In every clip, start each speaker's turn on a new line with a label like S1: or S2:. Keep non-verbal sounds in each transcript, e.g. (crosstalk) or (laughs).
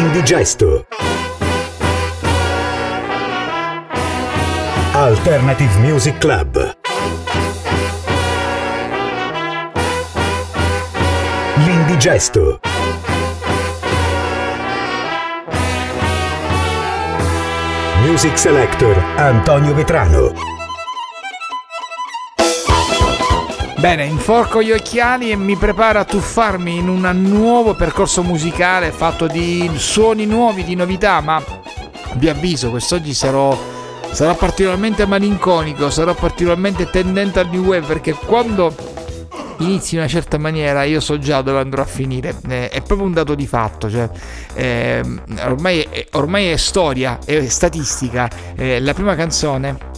S1: L'indigesto. Alternative Music Club. L'indigesto. Music Selector Antonio Vetrano.
S2: Bene, inforco gli occhiali e mi preparo a tuffarmi in un nuovo percorso musicale fatto di suoni nuovi, di novità, ma vi avviso, quest'oggi sarò, sarò particolarmente malinconico, sarò particolarmente tendente al new wave perché quando inizi in una certa maniera, io so già dove andrò a finire. Eh, è proprio un dato di fatto. Cioè, eh, ormai, ormai, è storia, è statistica. Eh, la prima canzone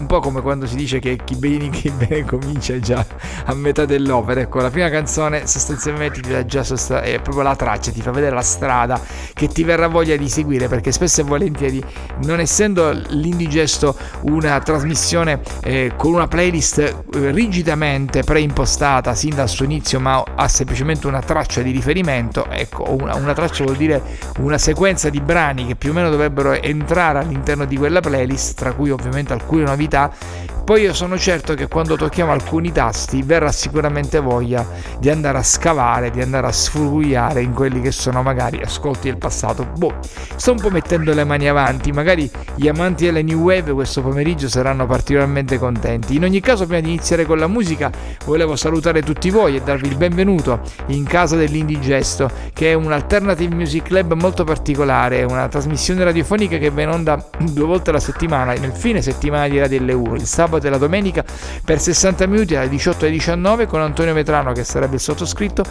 S2: un po' come quando si dice che chi bene, chi bene comincia già a metà dell'opera. Ecco, la prima canzone sostanzialmente ti dà già sost- è proprio la traccia, ti fa vedere la strada che ti verrà voglia di seguire, perché spesso e volentieri, non essendo l'indigesto una trasmissione eh, con una playlist eh, rigidamente preimpostata sin dal suo inizio, ma ha semplicemente una traccia di riferimento, ecco, una, una traccia vuol dire una sequenza di brani che più o meno dovrebbero entrare all'interno di quella playlist, tra cui ovviamente alcune novità tá? Poi io sono certo che quando tocchiamo alcuni tasti verrà sicuramente voglia di andare a scavare, di andare a sfrugliare in quelli che sono magari ascolti del passato. Boh, sto un po' mettendo le mani avanti, magari gli amanti delle new wave questo pomeriggio saranno particolarmente contenti. In ogni caso, prima di iniziare con la musica, volevo salutare tutti voi e darvi il benvenuto in casa dell'Indigesto, che è un alternative music club molto particolare, una trasmissione radiofonica che va in onda (clears throat) due volte alla settimana, nel fine settimana di Radio L1, il sabato e la domenica per 60 minuti alle 18 alle 19 con Antonio Vetrano che sarebbe il sottoscritto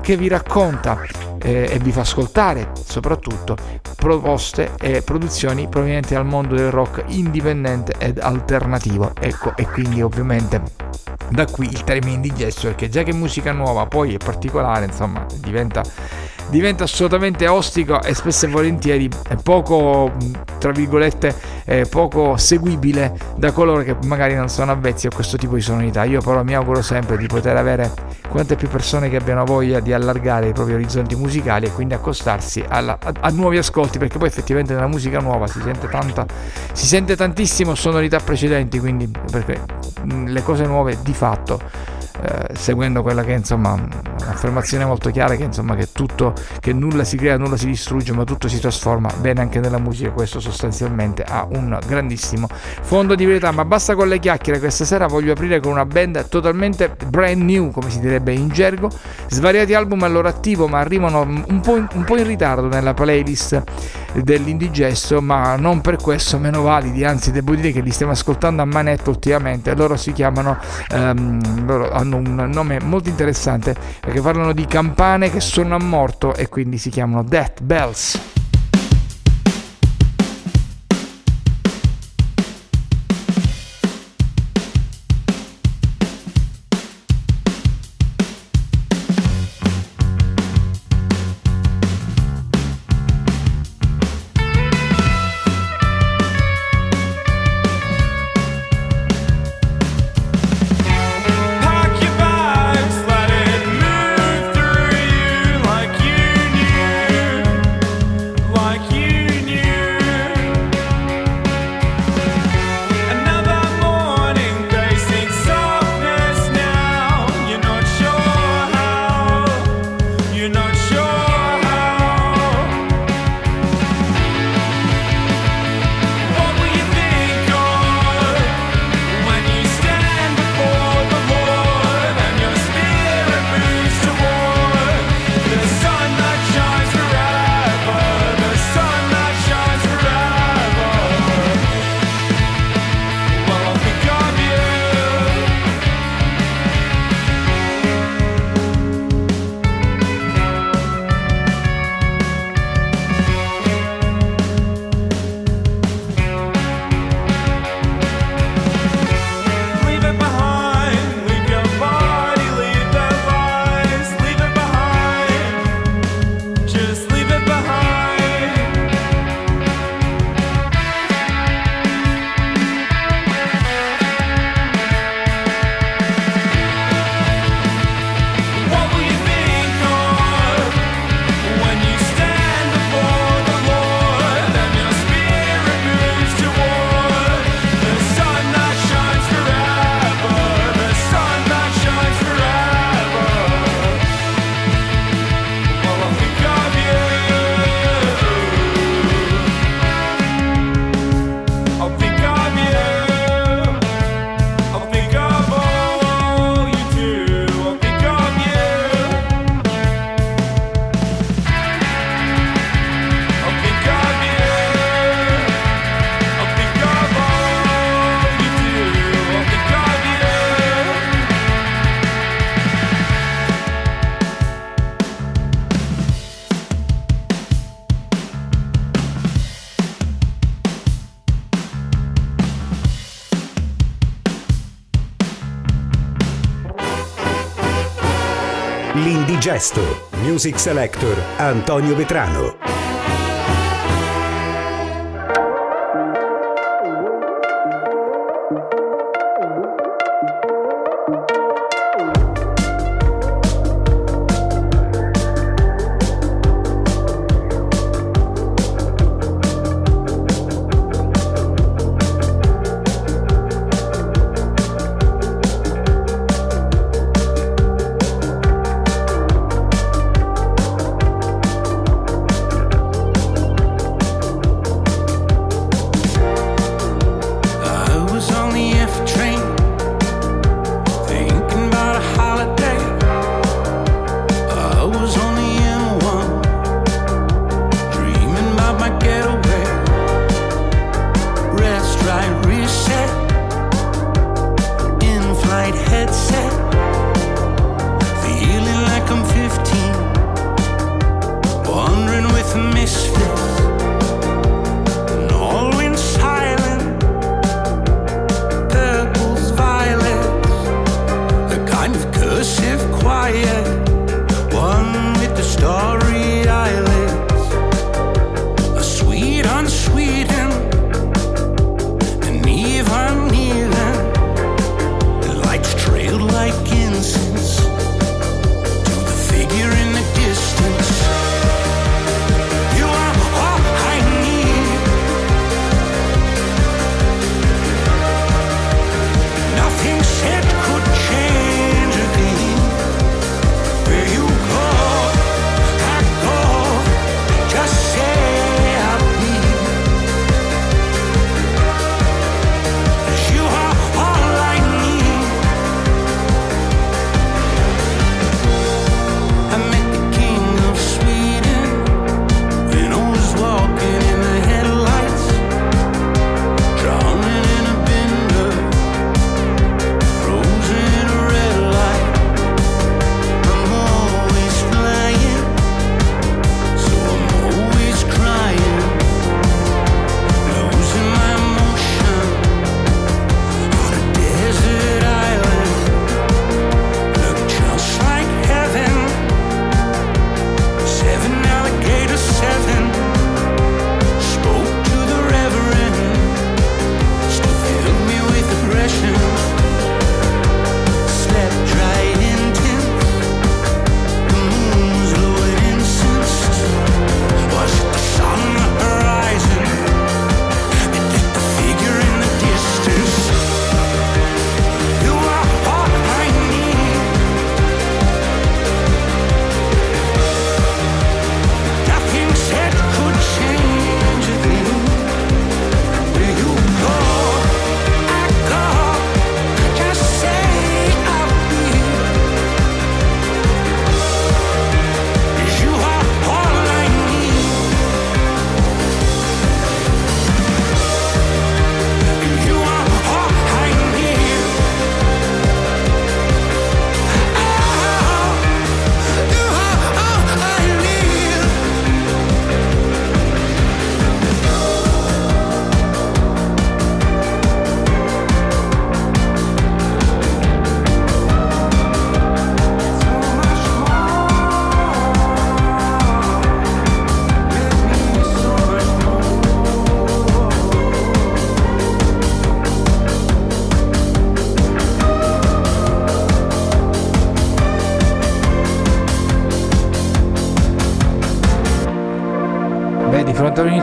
S2: che vi racconta eh, e vi fa ascoltare soprattutto proposte e produzioni provenienti dal mondo del rock indipendente ed alternativo. Ecco, e quindi ovviamente da qui il termine indigesto perché già che musica nuova poi è particolare, insomma, diventa diventa assolutamente ostico e spesso e volentieri poco, tra virgolette, eh, poco seguibile da coloro che magari non sono avvezzi a questo tipo di sonorità. Io però mi auguro sempre di poter avere quante più persone che abbiano voglia di allargare i propri orizzonti musicali e quindi accostarsi alla, a, a, nuovi ascolti, perché poi effettivamente nella musica nuova si sente, tanta, si sente tantissimo sonorità precedenti, quindi perché mh, le cose nuove di fatto eh, seguendo quella che è insomma un'affermazione molto chiara che insomma che tutto che nulla si crea nulla si distrugge ma tutto si trasforma bene anche nella musica questo sostanzialmente ha un grandissimo fondo di verità. Ma basta con le chiacchiere questa sera voglio aprire con una band totalmente brand new come si direbbe in gergo. Svariati album al loro attivo ma arrivano un po' in, un po in ritardo nella playlist dell'indigesto ma non per questo meno validi. Anzi devo dire che li stiamo ascoltando a manetto ultimamente. Loro si chiamano um, loro hanno un nome molto interessante perché parlano di campane che sono a morto e quindi si chiamano Death Bells.
S3: L'Indigesto. Music Selector Antonio Vetrano.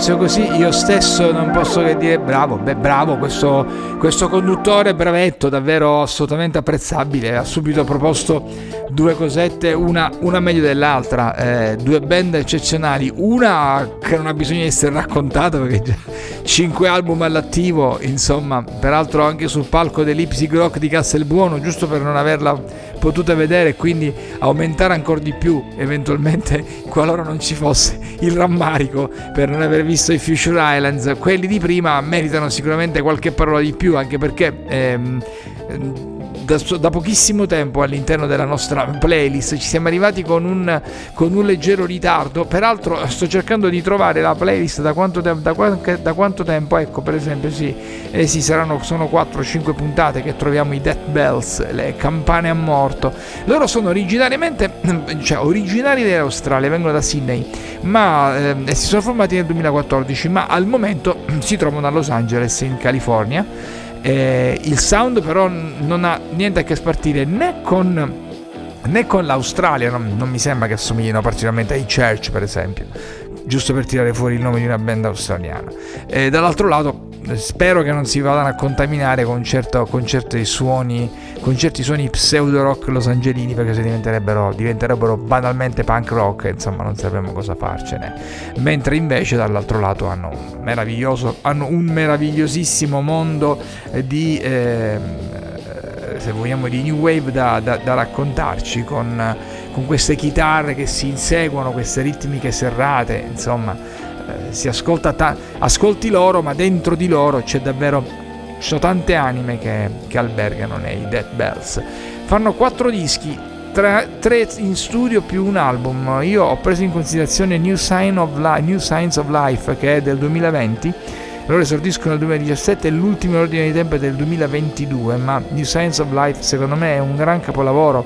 S2: Inizio così, io stesso non posso che dire bravo, beh bravo questo, questo conduttore, brevetto, davvero assolutamente apprezzabile, ha subito proposto due cosette, una, una meglio dell'altra, eh, due band eccezionali, una che non ha bisogno di essere raccontata perché già cinque album all'attivo, insomma, peraltro anche sul palco dell'Ipsy Rock di Castelbuono, giusto per non averla potuta vedere e quindi aumentare ancora di più eventualmente (laughs) qualora non ci fosse il rammarico per non aver visto i Future Islands. Quelli di prima meritano sicuramente qualche parola di più anche perché ehm, da, da, pochissimo tempo all'interno della nostra playlist, ci siamo arrivati con un, con un, leggero ritardo, peraltro sto cercando di trovare la playlist da quanto, te, da, da quanto tempo, ecco per esempio sì, eh sì saranno, sono 4-5 puntate che troviamo i Death Bells, le campane a morto, loro sono originariamente, (clears throat) cioè originari dell'Australia, vengono da Sydney, ma eh, si sono formati nel 2014, ma al momento (clears throat) si trovano a Los Angeles in California eh, il sound però non ha niente a che spartire né con, né con l'Australia, non, non mi sembra che assomiglino particolarmente ai Church per esempio, giusto per tirare fuori il nome di una band australiana. E dall'altro lato spero che non si vadano a contaminare con, certo, con, certi suoni con certi suoni pseudo rock losangelini perché se diventerebbero, diventerebbero banalmente punk rock insomma non sapremmo cosa farcene. Mentre invece dall'altro lato hanno un hanno un meravigliosissimo mondo di eh, se vogliamo di new wave da, da, da raccontarci con, con queste chitarre che si inseguono queste ritmiche serrate insomma si ascolta ta- ascolti loro, ma dentro di loro c'è davvero ci sono tante anime che, che albergano nei Dead Bells. Fanno quattro dischi, tre, tre, in studio più un album. Io ho preso in considerazione New, Sign Li- New Signs of Life che è del 2020. Loro esordiscono nel 2017 e l'ultimo ordine di tempo è del 2022, ma New Signs of Life secondo me è un gran capolavoro.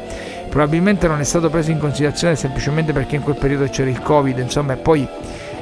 S2: Probabilmente non è stato preso in considerazione semplicemente perché in quel periodo c'era il Covid, insomma, e poi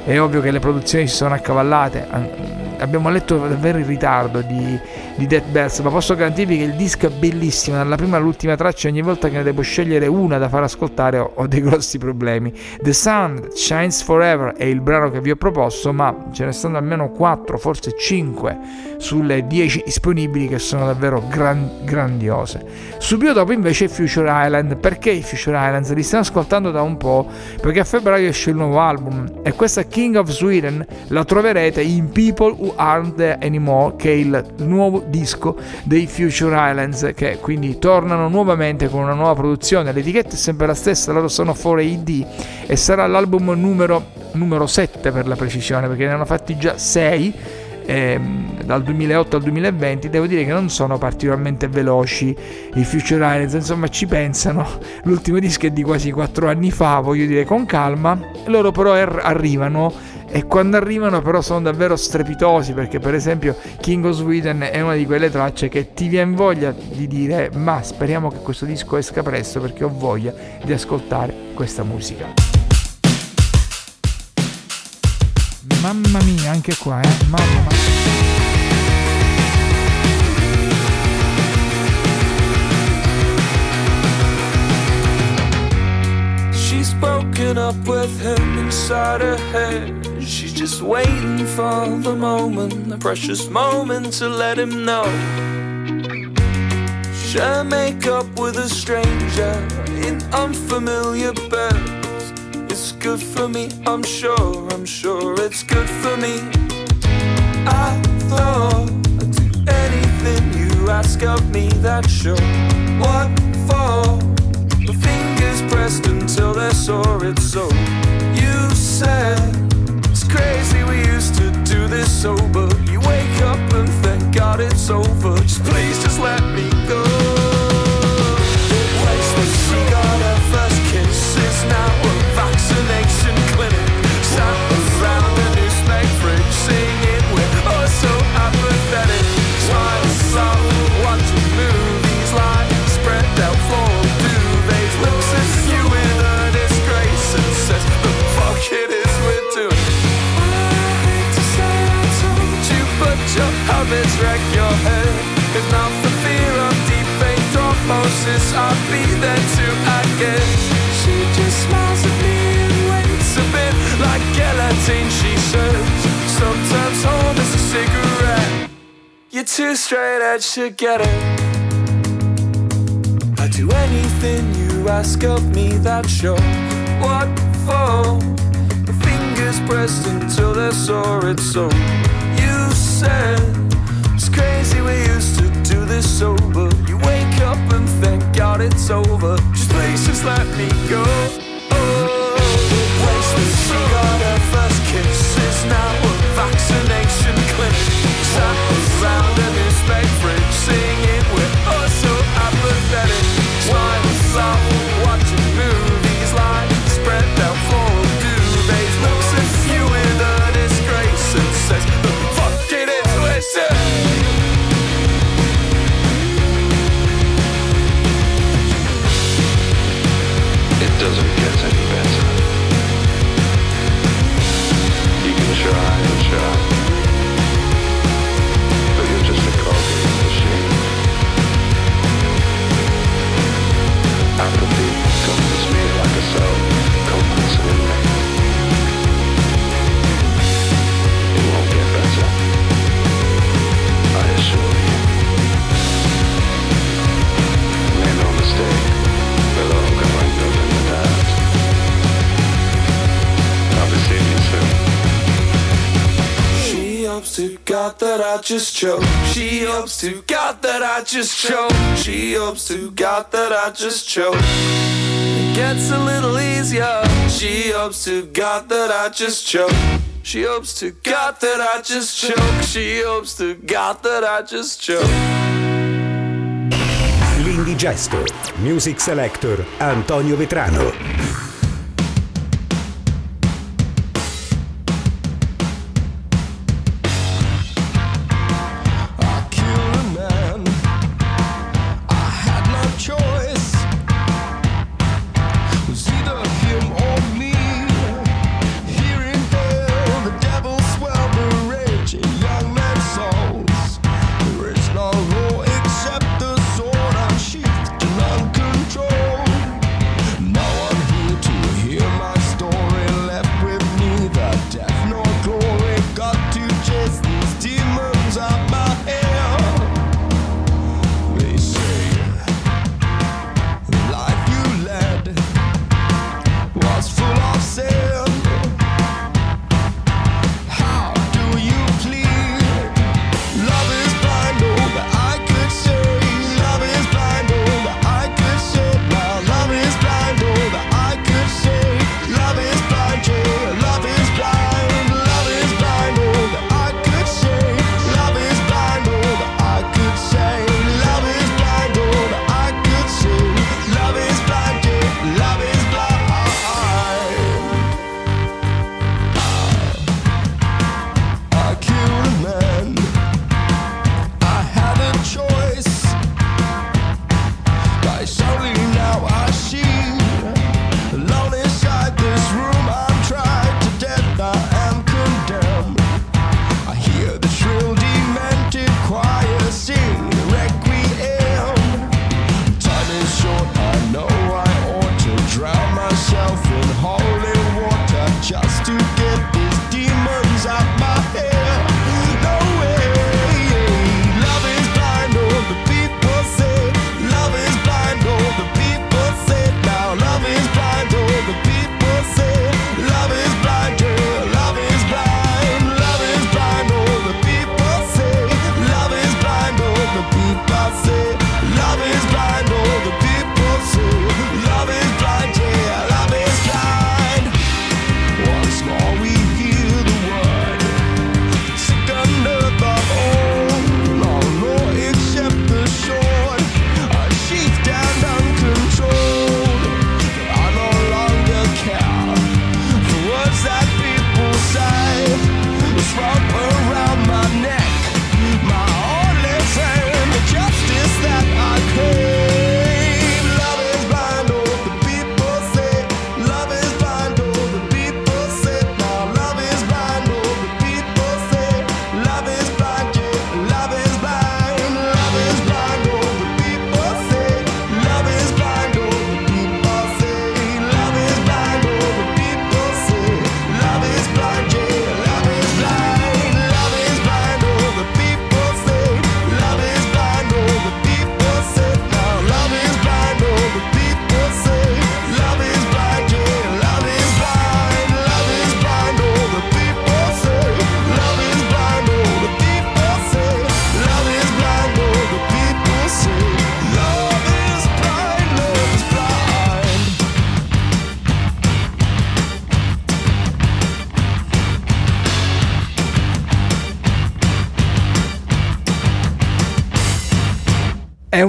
S2: è ovvio che le produzioni si sono accavallate. Abbiamo letto davvero in ritardo di, di Death Bells, ma posso garantirvi che il disco è bellissimo, dalla prima all'ultima traccia, ogni volta che ne devo scegliere una da far ascoltare ho, ho dei grossi problemi. The Sun Shines Forever è il brano che vi ho proposto, ma ce ne stanno almeno 4, forse 5 sulle 10 disponibili che sono davvero gran, grandiose. Subito dopo invece Future Island, perché i Future Islands? Li stiamo ascoltando da un po', perché a febbraio esce il nuovo album e questa King of Sweden la troverete in People Who Aren't There Anymore, che è il nuovo disco dei Future Islands, che quindi tornano nuovamente con una nuova produzione. L'etichetta è sempre la stessa, loro sono 4AD e sarà l'album numero, numero 7 per la precisione, perché ne hanno fatti già 6 ehm, dal 2008 al 2020 devo dire che non sono particolarmente veloci i Future Islands insomma ci pensano (laughs) l'ultimo disco è di quasi 4 anni fa voglio dire con calma loro però er- arrivano e quando arrivano però sono davvero strepitosi perché per esempio King of Sweden è una di quelle tracce che ti viene voglia di dire ma speriamo che questo disco esca presto perché ho voglia di ascoltare questa musica. Mamma mia, anche qua, eh. Mamma mia. She's broken up with him inside her head. She's just waiting for the moment, the precious moment to let him know. Share makeup with a stranger in unfamiliar bed. Good for me, I'm sure, I'm sure it's good for me. I thought I'd do anything you ask of me, that's sure. What for? My fingers pressed until they're sore, it's so. You said it's crazy we used to do this sober. You wake up and thank God it's over. Just please, just let me go. The place where she got her first kiss is now habits wreck your head. If not for fear of deep fake thrombosis, I'd be there too, I guess. She just smiles at me and waits a bit like guillotine, she says. Sometimes home is a cigarette. You're too straight edge to get it. I do anything you ask of me, that's sure. What for? My fingers pressed until they're sore, it's so. You said it's crazy we used to do this sober. You wake up and thank God it's over. Just please, just let me go.
S4: Just choke. She hopes to God that I just choke. She hopes to God that I just choke. It gets a little easier. She hopes to God that I just choke. She hopes to God that I just choke. She hopes to God that I just choke.
S1: L'Indigesto, Music Selector Antonio Vetrano.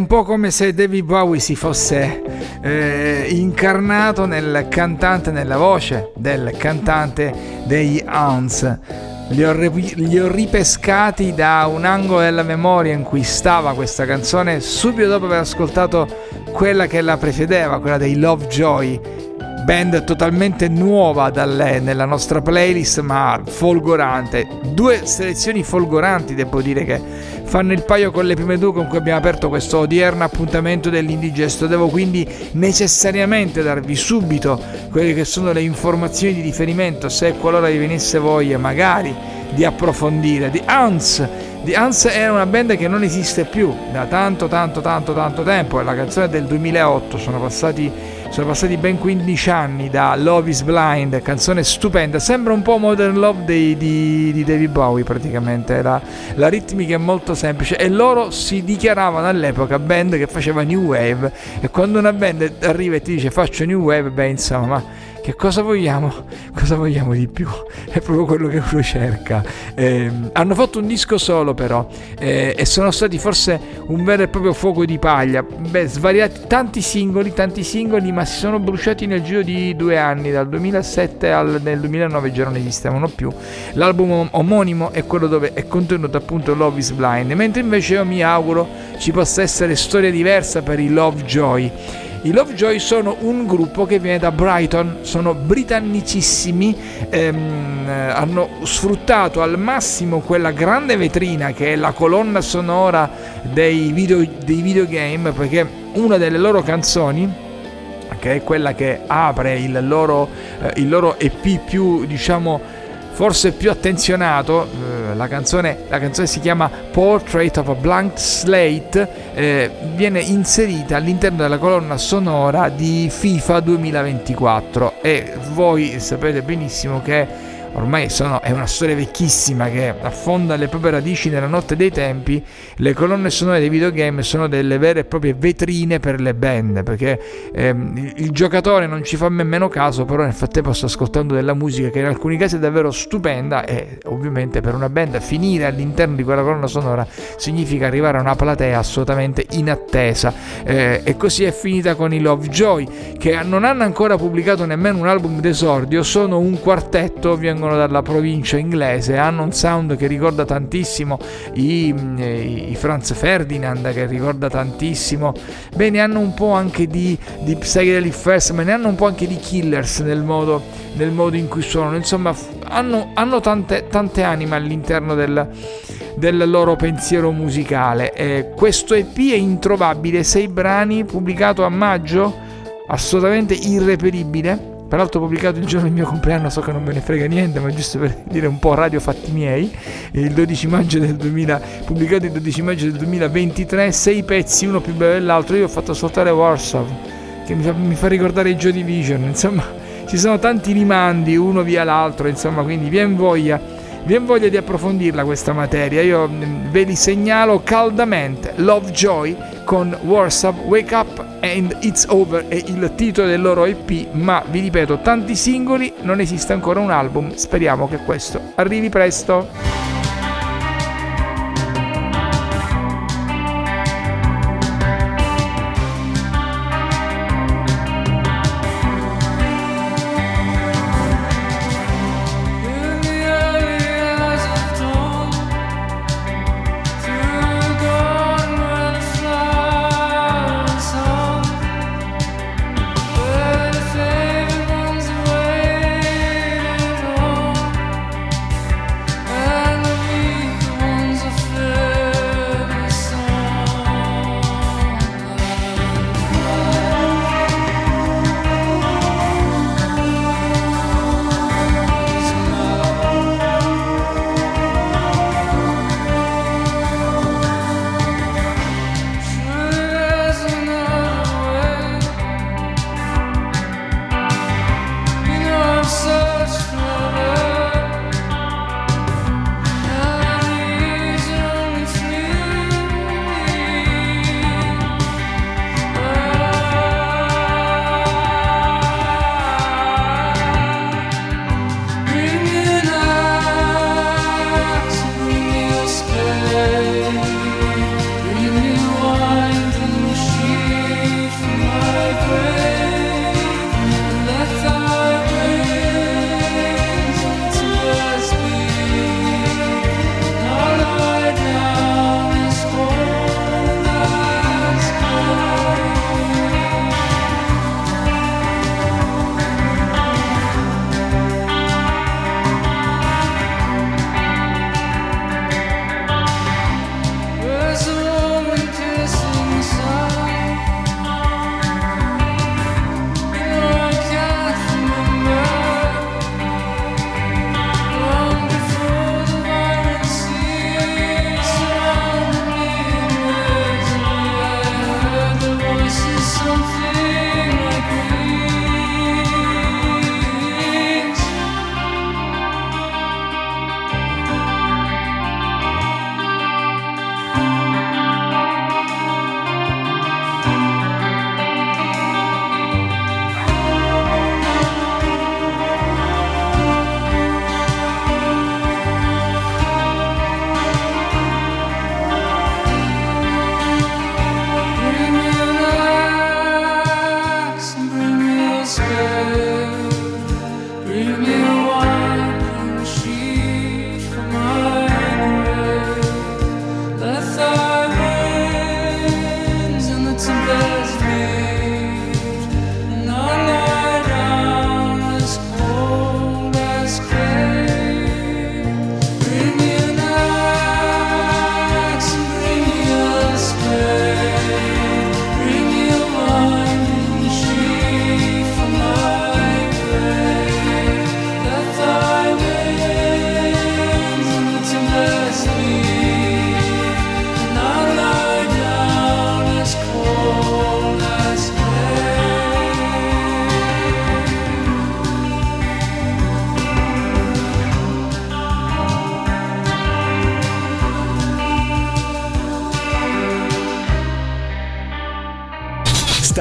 S2: Po' come se David Bowie si fosse eh, incarnato nel cantante, nella voce del cantante degli Hans. Li ho, li ho, ripescati da un angolo della memoria in cui stava questa canzone subito dopo aver ascoltato quella che la precedeva, quella dei Lovejoy, band totalmente nuova dalle, nella nostra playlist, ma folgorante. Due selezioni folgoranti, devo dire, che fanno il paio con le prime due con cui abbiamo aperto questo odierno appuntamento dell'Indigesto. Devo quindi necessariamente darvi subito quelle che sono le informazioni di riferimento, se qualora vi venisse voglia magari di approfondire. Di Hans The Hans era una band che non esiste più da tanto tanto tanto tanto tempo, è la canzone del 2008, sono passati, sono passati ben 15 anni da Love is Blind, canzone stupenda, sembra un po' Modern Love di, di, di David Bowie praticamente, la, la ritmica è molto semplice. E loro si dichiaravano all'epoca band che faceva New Wave. E quando una band arriva e ti dice faccio New Wave, beh insomma che cosa vogliamo? Cosa vogliamo di più? È proprio quello che uno cerca. Eh, hanno fatto un disco solo però eh, e sono stati forse un vero e proprio fuoco di paglia. Beh, svariati tanti singoli, tanti singoli, ma si sono bruciati nel giro di due anni, dal 2007 al nel 2009 già non esistevano più. L'album omonimo è quello dove è contenuto appunto Love is Blind, mentre invece io mi auguro ci possa essere storia diversa per i Love Joy. I Lovejoy sono un gruppo che viene da Brighton, sono britannicissimi, ehm, hanno sfruttato al massimo quella grande vetrina che è la colonna sonora dei, video, dei videogame perché una delle loro canzoni che è quella che apre il loro, eh, il loro EP più diciamo forse più attenzionato, eh, la, canzone, la, canzone, si chiama Portrait of a Blank Slate, eh, viene inserita all'interno della colonna sonora di FIFA 2024 e voi sapete benissimo che ormai sono, è una storia vecchissima che affonda le proprie radici nella notte dei tempi, le colonne sonore dei videogame sono delle vere e proprie vetrine per le band, perché ehm, il, giocatore non ci fa nemmeno caso, però nel frattempo sta ascoltando della musica che in alcuni casi è davvero stupenda e ovviamente per una band finire all'interno di quella colonna sonora significa arrivare a una platea assolutamente inattesa. Eh, e così è finita con i Lovejoy, che non hanno ancora pubblicato nemmeno un album d'esordio, sono un quartetto, vengono vengono dalla provincia inglese, hanno un sound che ricorda tantissimo i, i, Franz Ferdinand, che ricorda tantissimo, bene, hanno un po' anche di, di Psychedelic Fest, ma ne hanno un po' anche di Killers nel modo, nel modo in cui suonano, insomma hanno, hanno tante, tante anime all'interno del, del loro pensiero musicale. Eh, questo EP è introvabile, sei brani, pubblicato a maggio, assolutamente irreperibile peraltro pubblicato il giorno del mio compleanno, so che non me ne frega niente, ma giusto per dire un po' radio fatti miei, il 12 maggio del 2000, pubblicato il 12 maggio del 2023, sei pezzi, uno più bello dell'altro, io ho fatto ascoltare Warsaw, che mi fa, mi fa ricordare Joy Division, insomma, ci sono tanti rimandi uno via l'altro, insomma, quindi vi Vien voglia di approfondirla questa materia, io mm, ve li segnalo caldamente. Love Joy con Warsaw Wake Up and It's Over è il titolo del loro EP, ma vi ripeto, tanti singoli, non esiste ancora un album, speriamo che questo arrivi presto.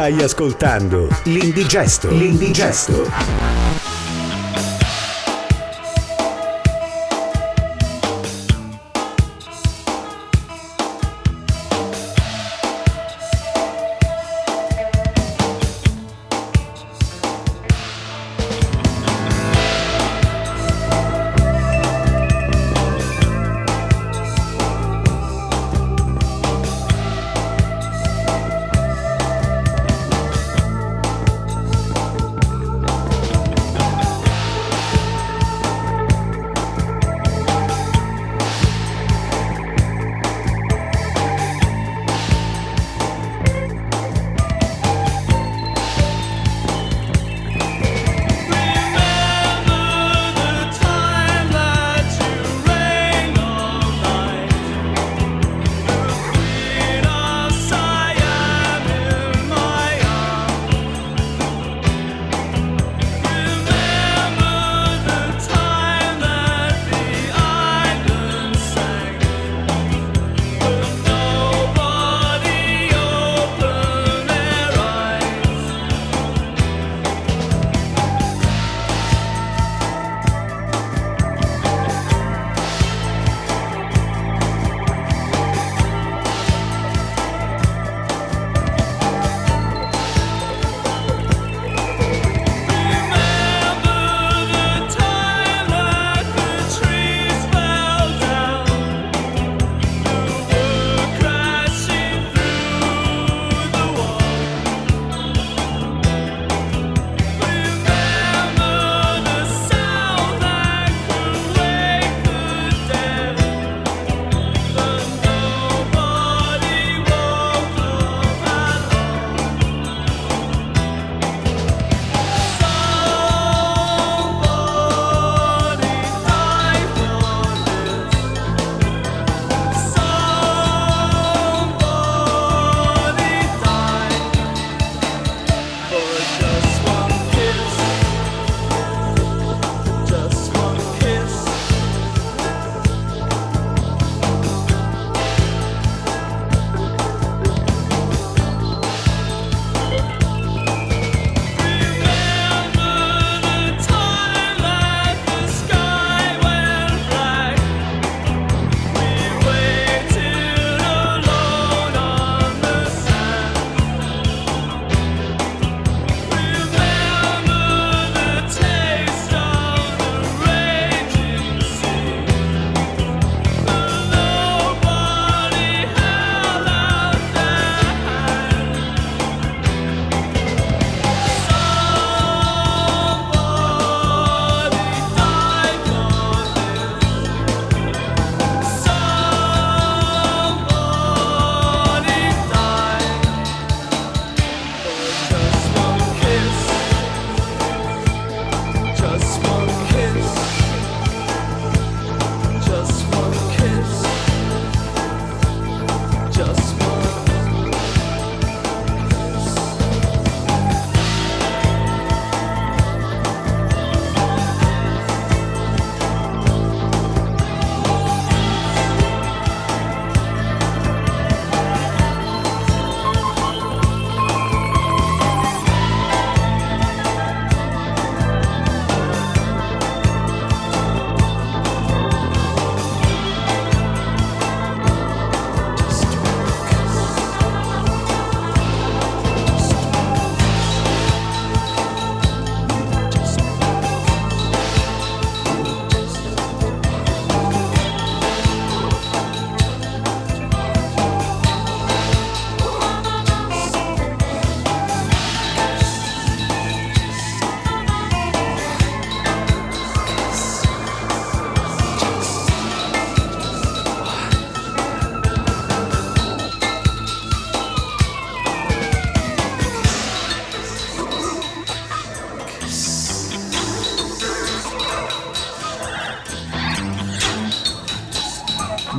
S5: Stai ascoltando l'Indigesto. L'Indigesto.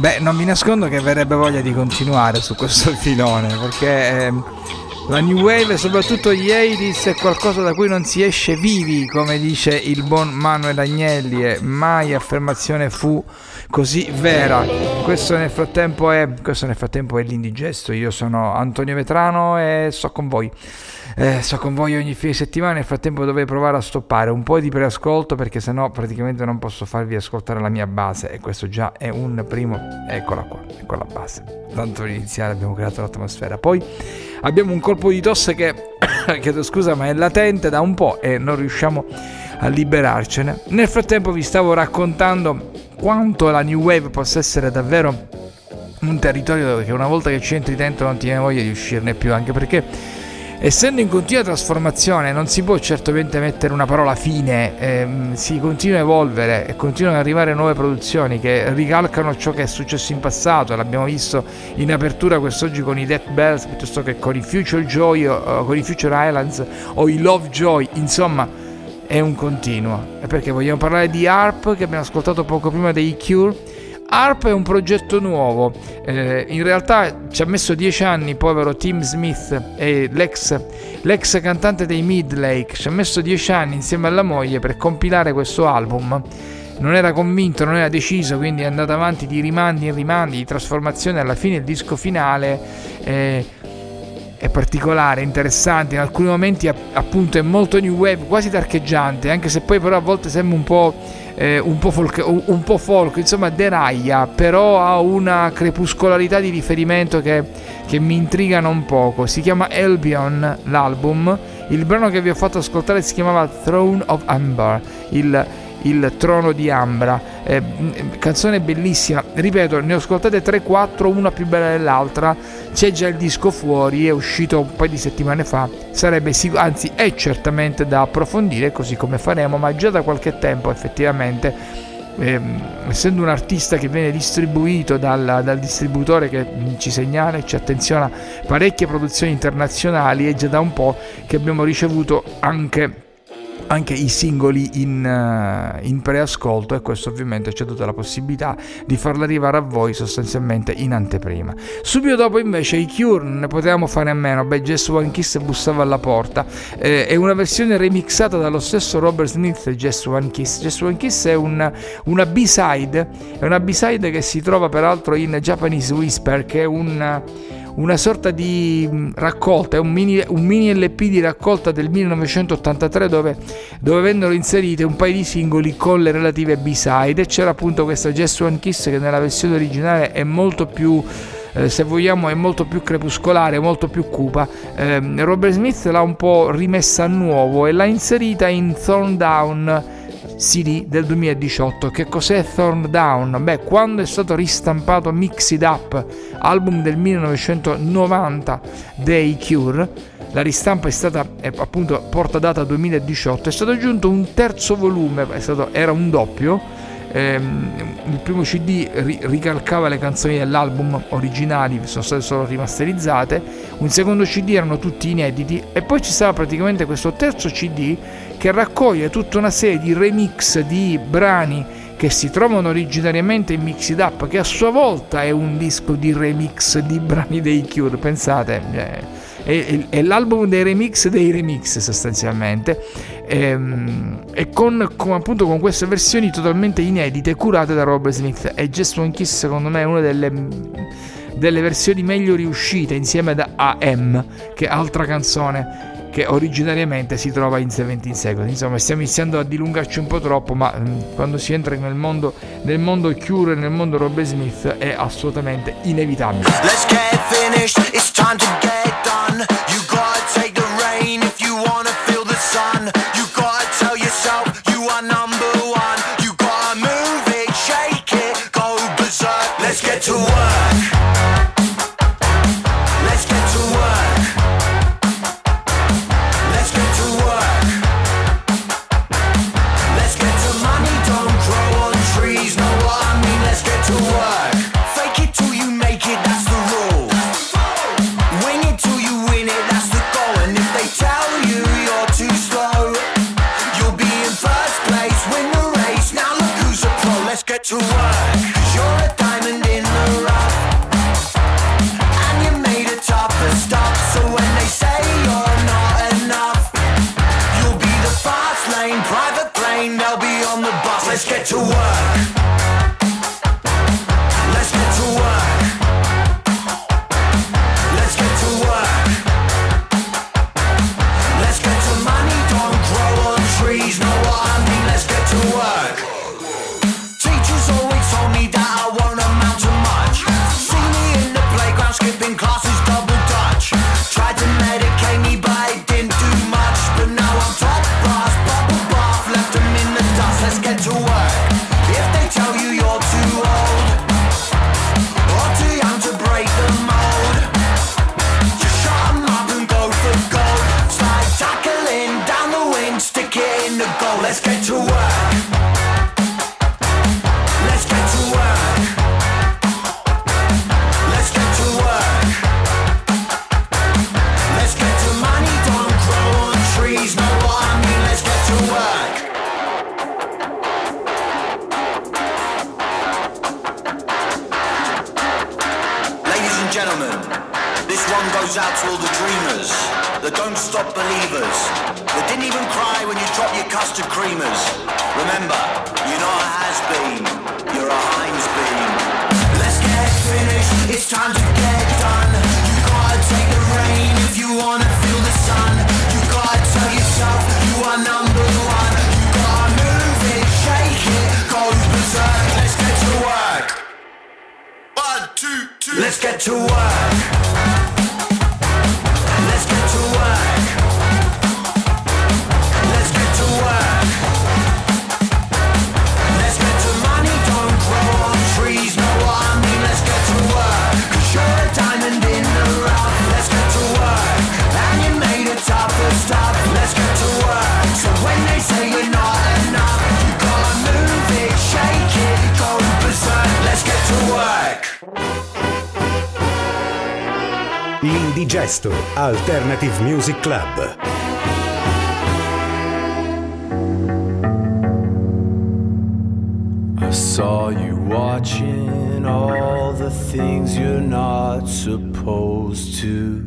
S2: Beh, non mi nascondo che verrebbe voglia di continuare su questo filone, perché ehm, la New Wave soprattutto gli 80 è qualcosa da cui non si esce vivi, come dice il buon Manuel Agnelli, e mai affermazione fu così vera. Questo nel frattempo è, questo nel frattempo è l'indigesto, io sono Antonio Vetrano e sto con voi eh, con voi ogni fine settimana, nel frattempo dovrei provare a stoppare un po' di preascolto perché sennò praticamente non posso farvi ascoltare la mia base e questo già è un primo, eccola qua, ecco la base. Tanto per iniziare abbiamo creato l'atmosfera. Poi abbiamo un colpo di tosse che, (coughs) chiedo scusa, ma è latente da un po' e non riusciamo a liberarcene. Nel frattempo vi stavo raccontando quanto la New Wave possa essere davvero un territorio dove una volta che ci entri dentro non ti viene voglia di uscirne più, anche perché Essendo in continua trasformazione non si può certamente mettere una parola fine, ehm, si continua a evolvere e continuano ad arrivare nuove produzioni che ricalcano ciò che è successo in passato, l'abbiamo visto in apertura quest'oggi con i Death Bells piuttosto che con i Future Joy o con i Future Islands o i Love Joy, insomma è un continuo. E perché vogliamo parlare di Harp che abbiamo ascoltato poco prima dei Cure ARP è un progetto nuovo, eh, in realtà ci ha messo dieci anni, povero Tim Smith, e l'ex, l'ex cantante dei Midlake, ci ha messo dieci anni insieme alla moglie per compilare questo album. Non era convinto, non era deciso, quindi è andato avanti di rimandi in rimandi, di trasformazione. Alla fine il disco finale eh, è particolare, interessante, in alcuni momenti appunto è molto new wave, quasi tarcheggiante, anche se poi però a volte sembra un po' eh, un, po folk, un, po folk, insomma deraglia, però ha una crepuscolarità di riferimento che, che mi intriga non poco. Si chiama Albion l'album, il brano che vi ho fatto ascoltare si chiamava Throne of Amber, il il trono di Ambra. Eh, canzone bellissima, ripeto, ne ho ascoltate 3-4, una più bella dell'altra. C'è già il disco fuori, è uscito un paio di settimane fa. Sarebbe, anzi, è certamente da approfondire, così come faremo, ma già da qualche tempo effettivamente. Eh, essendo un artista che viene distribuito dal, dal, distributore che ci segnala e ci attenziona parecchie produzioni internazionali, è già da un po' che abbiamo ricevuto anche anche i singoli in, uh, in, preascolto e questo ovviamente ci ha dato la possibilità di farla arrivare a voi sostanzialmente in anteprima. Subito dopo invece i Cure non ne potevamo fare a meno, beh Jess One Kiss bussava alla porta, eh, è una versione remixata dallo stesso Robert Smith Jess One Kiss. Jess One Kiss è un, una B-side, è una B-side che si trova peraltro in Japanese Whisper che è un una sorta di mm, raccolta, un mini, un mini LP di raccolta del 1983 dove, dove vennero inserite un paio di singoli con le relative B-side e c'era appunto questa Just One Kiss che nella versione originale è molto più eh, se vogliamo è molto più crepuscolare, molto più cupa. Eh, Robert Smith l'ha un po' rimessa a nuovo e l'ha inserita in Thorn Down CD del 2018. Che cos'è Thorn Down? Beh, quando è stato ristampato Mix It Up, album del 1990 dei Cure, la ristampa è stata è appunto porta data 2018, è stato aggiunto un terzo volume, stato, era un doppio. Ehm, il primo CD ri- ricalcava le canzoni dell'album originali, sono state solo rimasterizzate. Un secondo CD erano tutti inediti, e poi ci stava praticamente questo terzo CD che raccoglie tutta una serie di remix di brani che si trovano originariamente in Mix It Up, che a sua volta è un disco di remix di brani dei Cure, pensate, eh, è, è, l'album dei remix dei remix sostanzialmente, e, ehm, e con, con, appunto con queste versioni totalmente inedite curate da Robert Smith. E Just One Kiss secondo me è una delle delle versioni meglio riuscite insieme ad AM, che è altra canzone che originariamente si trova in 17 Seconds. Insomma, stiamo iniziando a dilungarci un po' troppo, ma mm, quando si entra nel mondo, nel mondo Cure, nel mondo Robert Smith, è assolutamente inevitabile. Let's get finished, it's time to get done. You gotta take the rain if you wanna feel the sun. You gotta tell yourself gentlemen, this one goes out to all the dreamers, the don't stop believers, that didn't even cry when you dropped your custard creamers. Remember, you're not a has-been, you're a Heinz bean.
S6: Let's get finished, it's time to get Let's get to work.
S1: L'Indigesto Alternative Music Club.
S7: I saw you watching all the things you're not supposed to.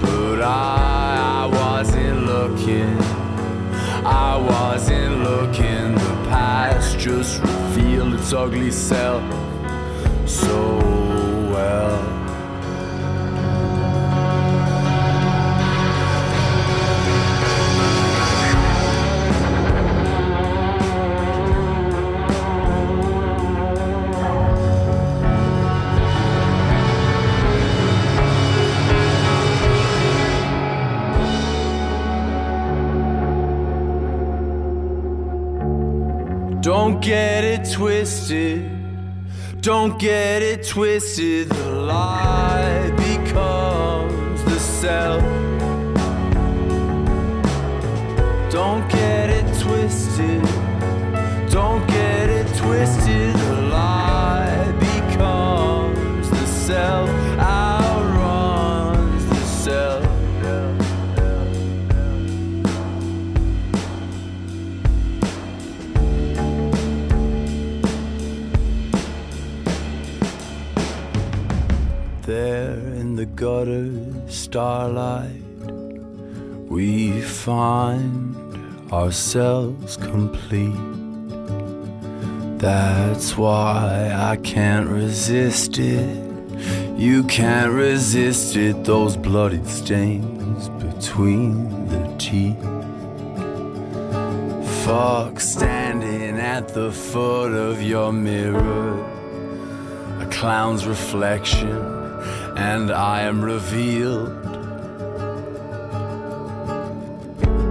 S7: But I, I wasn't looking. I wasn't looking. The past just revealed its ugly self so Don't get it twisted. Don't get it twisted. The lie becomes the self. Don't get it twisted. Don't get it twisted. Gutter starlight, we find ourselves complete. That's why I can't resist it. You can't resist it, those bloodied stains between the teeth. Fuck standing at the foot of your mirror, a clown's reflection and I am revealed.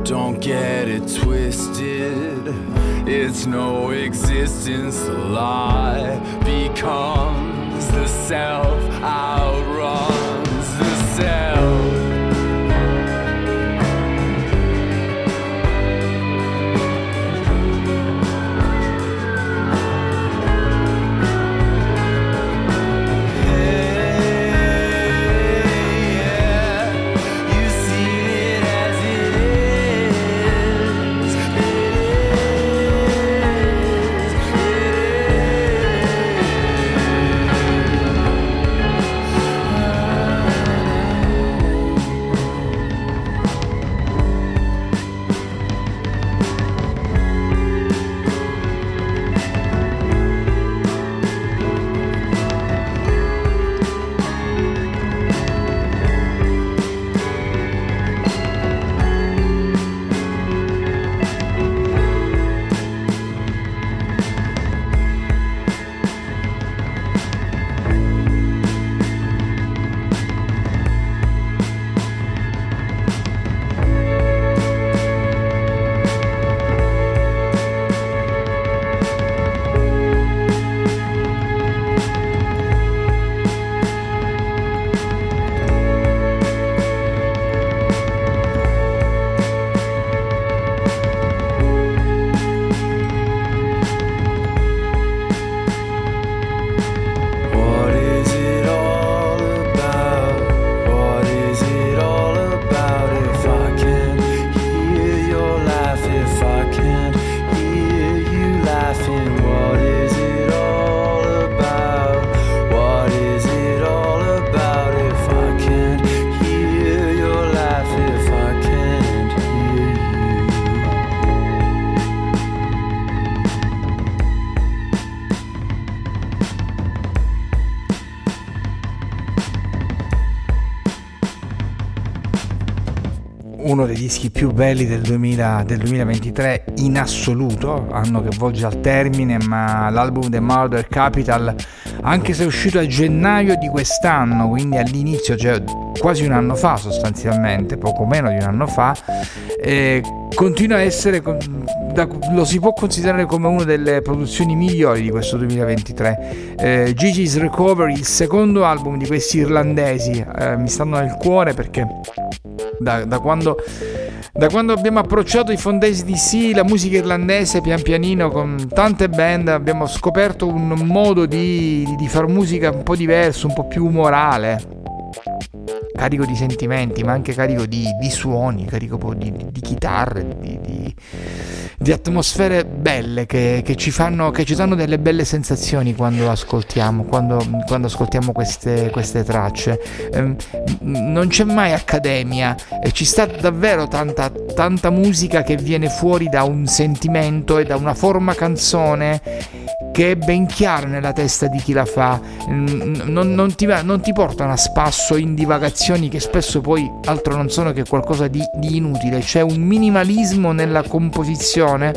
S7: Don't get it twisted, it's no existence. The lie becomes the self.
S2: Dischi più belli del, 2000, del 2023 in assoluto, anno che volge al termine, ma l'album The Murder Capital, anche se è uscito a gennaio di quest'anno, quindi all'inizio, cioè quasi un anno fa sostanzialmente, poco meno di un anno fa, eh, continua a essere, lo si può considerare come una delle produzioni migliori di questo 2023. Eh, Gigi's Recovery, il secondo album di questi irlandesi, eh, mi stanno nel cuore perché da, da quando da quando abbiamo approcciato i fondesi di sì, la musica irlandese pian pianino con tante band abbiamo scoperto un modo di, di far musica un po' diverso, un po' più umorale. Carico di sentimenti, ma anche carico di, di suoni, carico di, di, di chitarre, di, atmosfere belle che, che, ci fanno, che ci danno delle belle sensazioni quando ascoltiamo, quando, quando ascoltiamo queste, queste tracce. Eh, non c'è mai accademia e ci sta davvero tanta, tanta musica che viene fuori da un sentimento e da una forma canzone che è ben chiara nella testa di chi la fa, non, non, ti, non, ti, portano a spasso in divagazioni che spesso poi altro non sono che qualcosa di, di inutile, c'è un minimalismo nella composizione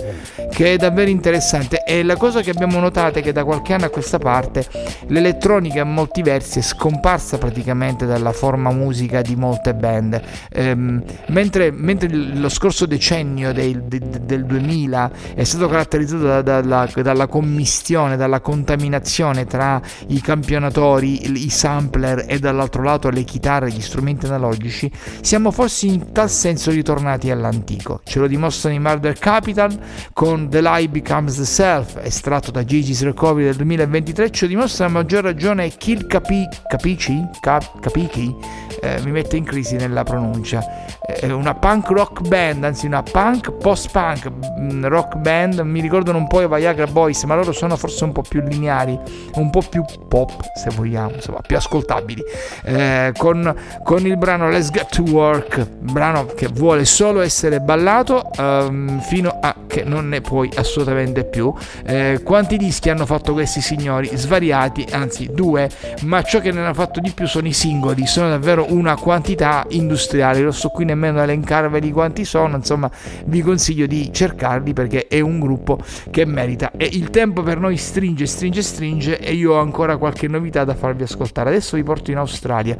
S2: che è davvero interessante. E la cosa che abbiamo notato è che da qualche anno a questa parte l'elettronica a molti versi è scomparsa praticamente dalla forma musica di molte band, ehm, mentre, mentre, lo scorso decennio del, del, del 2000 è stato caratterizzato da, dalla, dalla commissione gestione, dalla contaminazione tra i campionatori, i sampler e dall'altro lato le chitarre, gli strumenti analogici, siamo forse in tal senso ritornati all'antico. Ce lo dimostrano i Murder Capital con The Lie Becomes the Self, estratto da Gigi's Recovery del 2023, ce lo dimostra a maggior ragione Kill Capi, Capici, Cap, Capichi, eh, mi mette in crisi nella pronuncia, eh, una punk rock band, anzi una punk post-punk mm, rock band, mi ricordano un po' i Viagra Boys, ma loro sono forse un po' più lineari, un po' più pop se vogliamo, insomma più ascoltabili, eh, con, con, il brano Let's Get to Work, brano che vuole solo essere ballato um, fino a che non ne puoi assolutamente più. Eh, quanti dischi hanno fatto questi signori? Svariati, anzi due, ma ciò che ne hanno fatto di più sono i singoli, sono davvero una quantità industriale, non sto qui nemmeno elencarveli quanti sono, insomma vi consiglio di cercarli perché è un gruppo che merita e il tempo per noi stringe, stringe, stringe e io ho ancora qualche novità da farvi ascoltare. Adesso vi porto in Australia.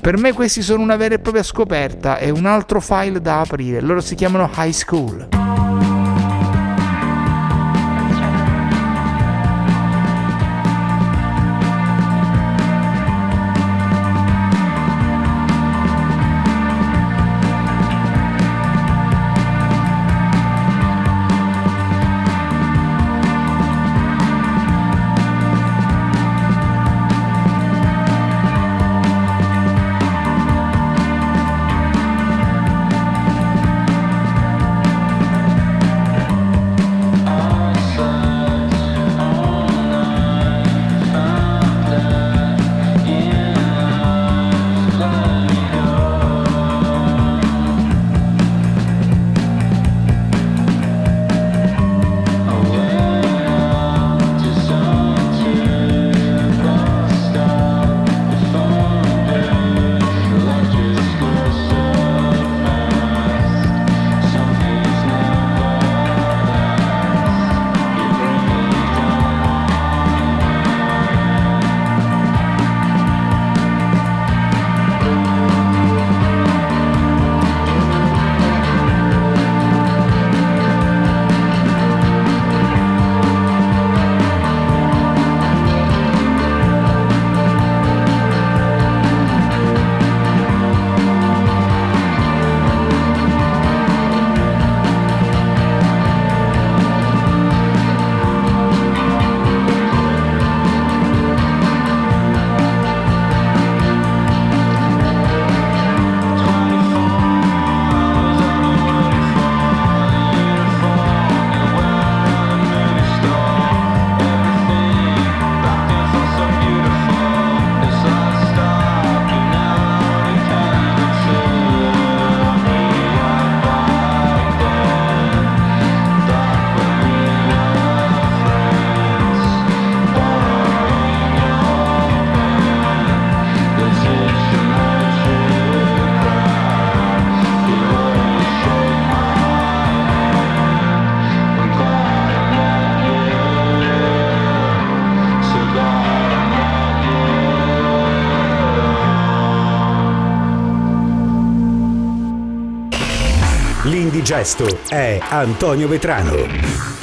S2: Per me questi sono una vera e propria scoperta, è un altro file da aprire. Loro si chiamano High School.
S4: Gesto è Antonio Vetrano.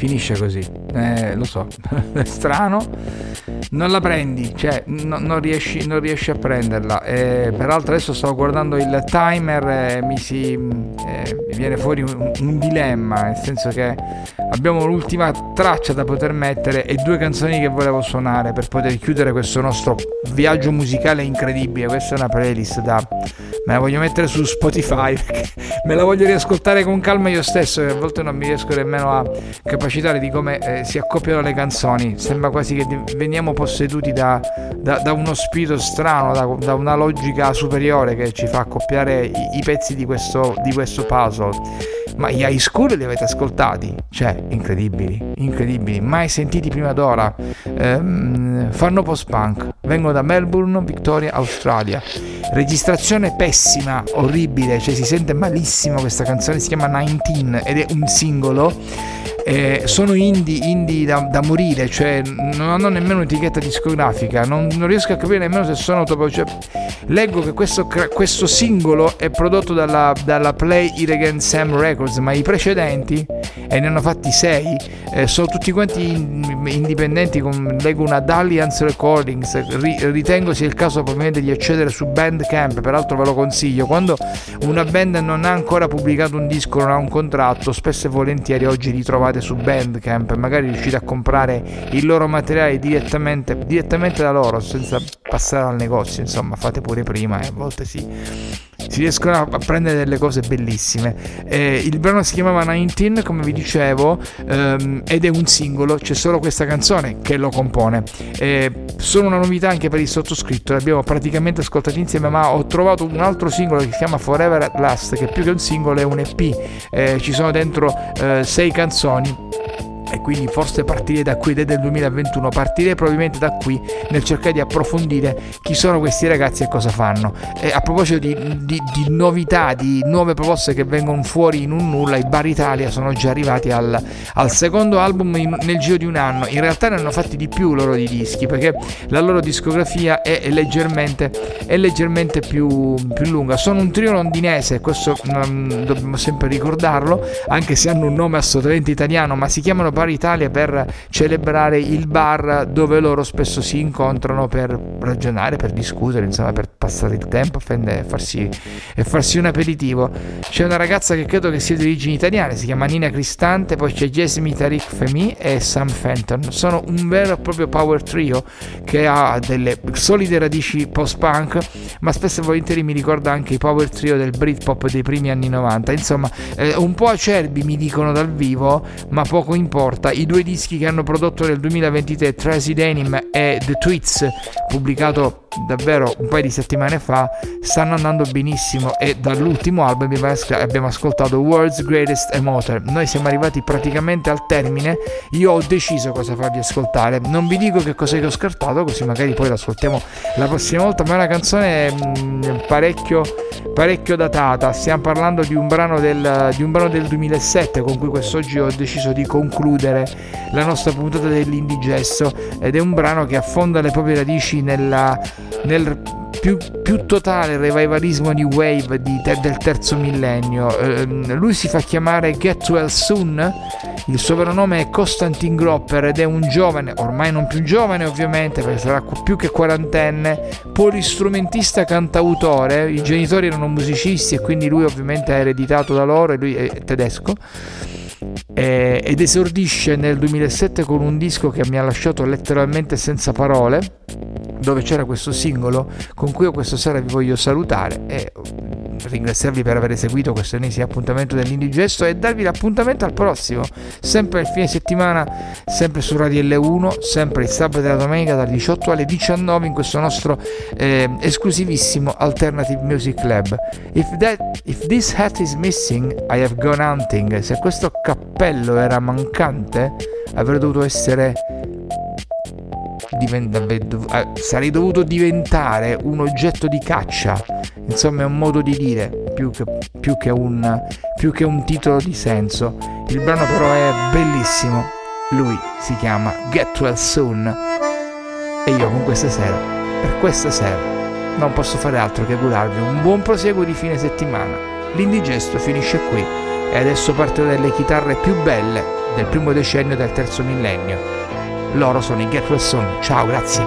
S2: Finisce così. Eh, lo so, è (laughs) strano. Non la prendi, cioè no, non, riesci, non, riesci, a prenderla. Eh, peraltro adesso sto guardando il timer e mi, si, eh, mi viene fuori un, un, dilemma, nel senso che abbiamo l'ultima traccia da poter mettere e due canzoni che volevo suonare per poter chiudere questo nostro viaggio musicale incredibile. Questa è una playlist da... Me la voglio mettere su Spotify (laughs) perché me la voglio riascoltare con calma io stesso, che a volte non mi riesco nemmeno a capacitare di come eh, si accoppiano le canzoni. Sembra quasi che veniamo posseduti da, da, da uno spirito strano, da, da, una logica superiore che ci fa accoppiare i, i pezzi di questo, di questo puzzle. Ma gli high school li avete ascoltati? Cioè, incredibili, incredibili, mai sentiti prima d'ora. Ehm, fanno post-punk, vengono da Melbourne, Victoria, Australia. Registrazione pessima, orribile, cioè si sente malissimo questa canzone, si chiama 19 ed è un singolo eh, sono indie, indie da, da, morire, cioè non hanno nemmeno un'etichetta discografica, non, non riesco a capire nemmeno se sono autopro. Cioè, leggo che questo, questo, singolo è prodotto dalla, dalla Play It Again Sam Records, ma i precedenti, e ne hanno fatti sei, eh, sono tutti quanti indipendenti, con, leggo una Dalliance Recordings, ri, ritengo sia il caso probabilmente di accedere su Bandcamp, peraltro ve lo consiglio, quando una band non ha ancora pubblicato un disco, non ha un contratto, spesso e volentieri oggi li trovate su Bandcamp, magari riuscite a comprare il loro materiale direttamente, direttamente da loro senza passare al negozio, insomma fate pure prima e a volte si, si riescono a prendere delle cose bellissime. Eh, il brano si chiamava 19, come vi dicevo, ehm, ed è un singolo, c'è solo questa canzone che lo compone. Eh, sono una novità anche per il sottoscritto, l'abbiamo praticamente ascoltato insieme, ma ho trovato un altro singolo che si chiama Forever Last, che più che un singolo è un EP, eh, ci sono dentro eh, sei canzoni Brownie. E quindi forse partire da qui, del 2021, partirei probabilmente da qui nel cercare di approfondire chi sono questi ragazzi e cosa fanno. E a proposito di, di, di novità, di nuove proposte che vengono fuori in un nulla, i Bar Italia sono già arrivati al, al secondo album in, nel giro di un anno. In realtà ne hanno fatti di più loro di dischi perché la loro discografia è, è leggermente, è leggermente più, più, lunga. Sono un trio londinese, questo um, dobbiamo sempre ricordarlo, anche se hanno un nome assolutamente italiano, ma si chiamano Bar Italia per celebrare il bar dove loro spesso si incontrano per ragionare, per discutere, insomma, per passare il tempo e farsi, e farsi un aperitivo. C'è una ragazza che credo che sia di origini italiane, si chiama Nina Cristante, poi c'è Jasmine Tariq Femi e Sam Fenton. Sono un vero e proprio power trio che ha delle solide radici post-punk, ma spesso e volentieri mi ricorda anche i power trio del Britpop dei primi anni 90. Insomma, eh, un po' acerbi mi dicono dal vivo, ma poco importa. I due dischi che hanno prodotto nel 2023, Tracy Denim e The Tweets, pubblicato davvero un paio di settimane fa stanno andando benissimo e dall'ultimo album abbiamo ascoltato World's Greatest Emoter. Noi siamo arrivati praticamente al termine io ho deciso cosa farvi ascoltare. Non vi dico che cosa che ho scartato così magari poi l'ascoltiamo la prossima volta ma è una canzone mh, mm, parecchio parecchio datata. Stiamo parlando di un brano del, un brano del 2007 con cui quest'oggi ho deciso di concludere la nostra puntata dell'indigesto ed è un brano che affonda le proprie radici nella nel più, più, totale revivalismo new wave di, del terzo millennio. Eh, lui si fa chiamare Get Well Soon, il suo vero nome è Constantin Gropper ed è un giovane, ormai non più giovane ovviamente perché sarà più che quarantenne, polistrumentista cantautore, i genitori erano musicisti e quindi lui ovviamente ha ereditato da loro e lui è tedesco eh, ed esordisce nel 2007 con un disco che mi ha lasciato letteralmente senza parole dove c'era questo singolo con cui io questa sera vi voglio salutare e ringraziarvi per aver seguito questo ennesimo appuntamento dell'Indigesto e darvi l'appuntamento al prossimo, sempre il fine settimana, sempre su Radio L1, sempre il sabato e la domenica dalle 18 alle 19 in questo nostro eh, esclusivissimo Alternative Music Club. If, that, if this hat is missing, I have gone hunting. Se questo cappello era mancante, avrei dovuto essere diventa, eh, sarei dovuto diventare un oggetto di caccia. Insomma, è un modo di dire più che, più che, un, più che un titolo di senso. Il brano, però, è bellissimo. Lui si chiama Get Well Soon. E io con questa sera, per questa sera, non posso fare altro che augurarvi un buon proseguo di fine settimana. L'indigesto finisce qui e adesso partono delle chitarre più belle del primo decennio del terzo millennio. Loro sono i Get Well Soon. Ciao, grazie.